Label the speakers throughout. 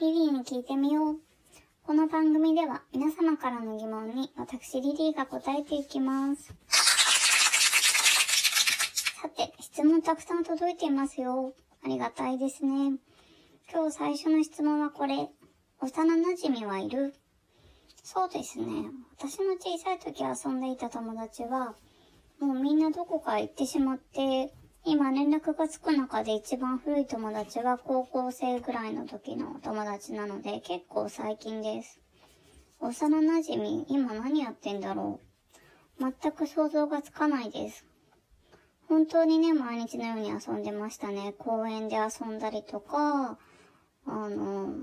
Speaker 1: リリーに聞いてみよう。この番組では皆様からの疑問に私リリーが答えていきます。さて、質問たくさん届いていますよ。ありがたいですね。今日最初の質問はこれ。幼馴染はいる？そうですね。私の小さい時遊んでいた友達は、もうみんなどこか行ってしまって、今連絡がつく中で一番古い友達は高校生ぐらいの時の友達なので結構最近です。幼馴染、今何やってんだろう。全く想像がつかないです。本当にね、毎日のように遊んでましたね。公園で遊んだりとか、あの、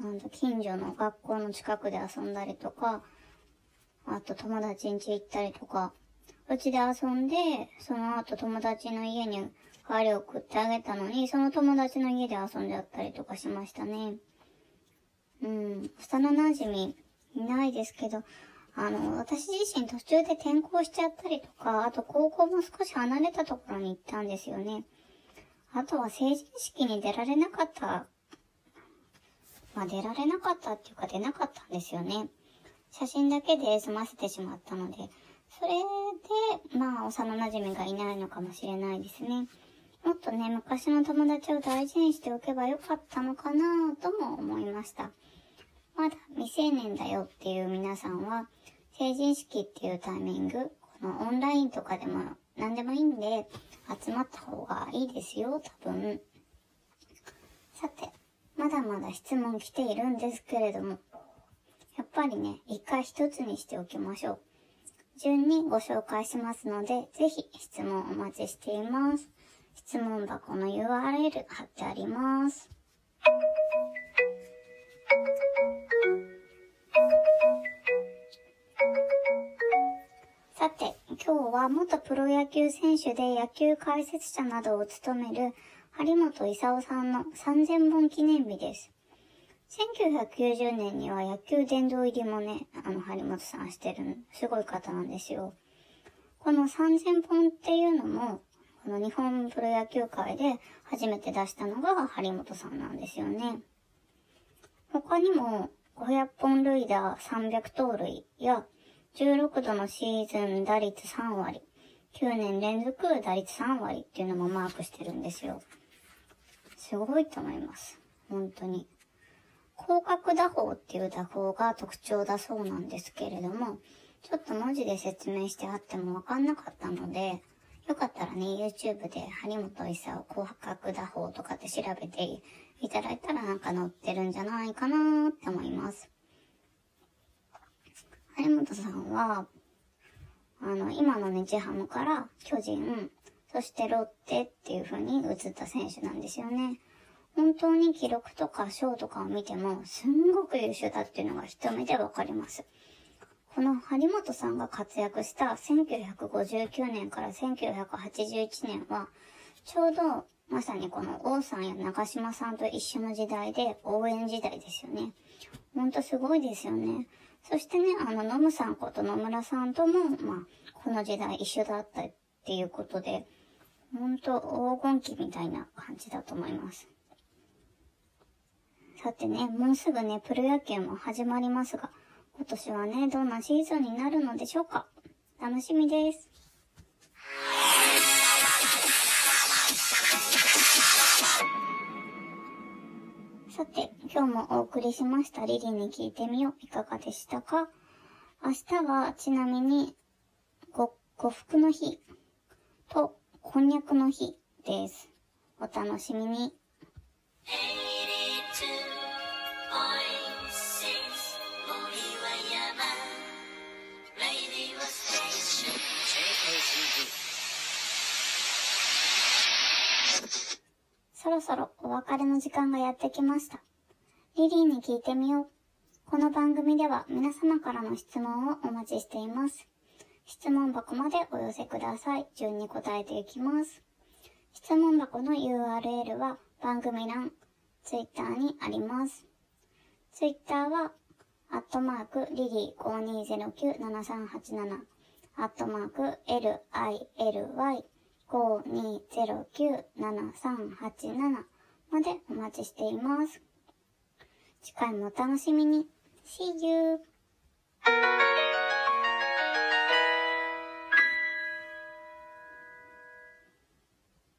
Speaker 1: なんだ、近所の学校の近くで遊んだりとか、あと友達ん家行ったりとか、うちで遊んで、その後友達の家に帰り送ってあげたのに、その友達の家で遊んじゃったりとかしましたね。うん、幼馴染いないですけど、あの、私自身途中で転校しちゃったりとか、あと高校も少し離れたところに行ったんですよね。あとは成人式に出られなかった、まあ出られなかったっていうか出なかったんですよね。写真だけで済ませてしまったので、それで、まあ幼馴染がいないのかもしれないですね。もっとね、昔の友達を大事にしておけばよかったのかなとも思いました。まだ未成年だよっていう皆さんは、成人式っていうタイミング、このオンラインとかでも何でもいいんで、集まった方がいいですよ、多分。さて、まだまだ質問来ているんですけれども、やっぱりね、一回一つにしておきましょう。順にご紹介しますので、ぜひ質問お待ちしています。質問箱の URL 貼ってあります。さて、今日は元プロ野球選手で野球解説者などを務める張本勲さんの3000本記念日です。1990年には野球殿堂入りもね、あの、張本さんしてる、すごい方なんですよ。この3000本っていうのも、この日本プロ野球界で初めて出したのが張本さんなんですよね。他にも、500本塁打300盗塁や、16度のシーズン打率3割、9年連続打率3割っていうのもマークしてるんですよ。すごいと思います。本当に。広角打法っていう打法が特徴だそうなんですけれども、ちょっと文字で説明してあってもわかんなかったので、よかったらね、YouTube で張本勲広角打法とかって調べていただいたらなんか載ってるんじゃないかなって思います。張本さんは、あの、今の日ハムから巨人、そしてロッテっていう風に移った選手なんですよね。本当に記録とか賞とかを見ても、すんごく優秀だっていうのが一目でわかります。この張本さんが活躍した1959年から1981年は、ちょうどまさにこの王さんや長島さんと一緒の時代で応援時代ですよね。ほんとすごいですよね。そしてね、あの、ノムさんこと野村さんとも、まあ、この時代一緒だったっていうことで、ほんと黄金期みたいな感じだと思います。さてね、もうすぐね、プロ野球も始まりますが、今年はね、どんなシーズンになるのでしょうか？楽しみです。さて、今日もお送りしましたリリに聞いてみよう。いかがでしたか？明日はちなみに、ご、呉服の日と、こんにゃくの日です。お楽しみに。そろそろお別れの時間がやってきました。リリーに聞いてみよう。この番組では皆様からの質問をお待ちしています。質問箱までお寄せください。順に答えていきます。質問箱の URL は番組欄、Twitter にあります。Twitter は、アットマーク、リリー5209-7387、アットマーク、LILY、5209-7387までお待ちしています。次回もお楽しみに。See you!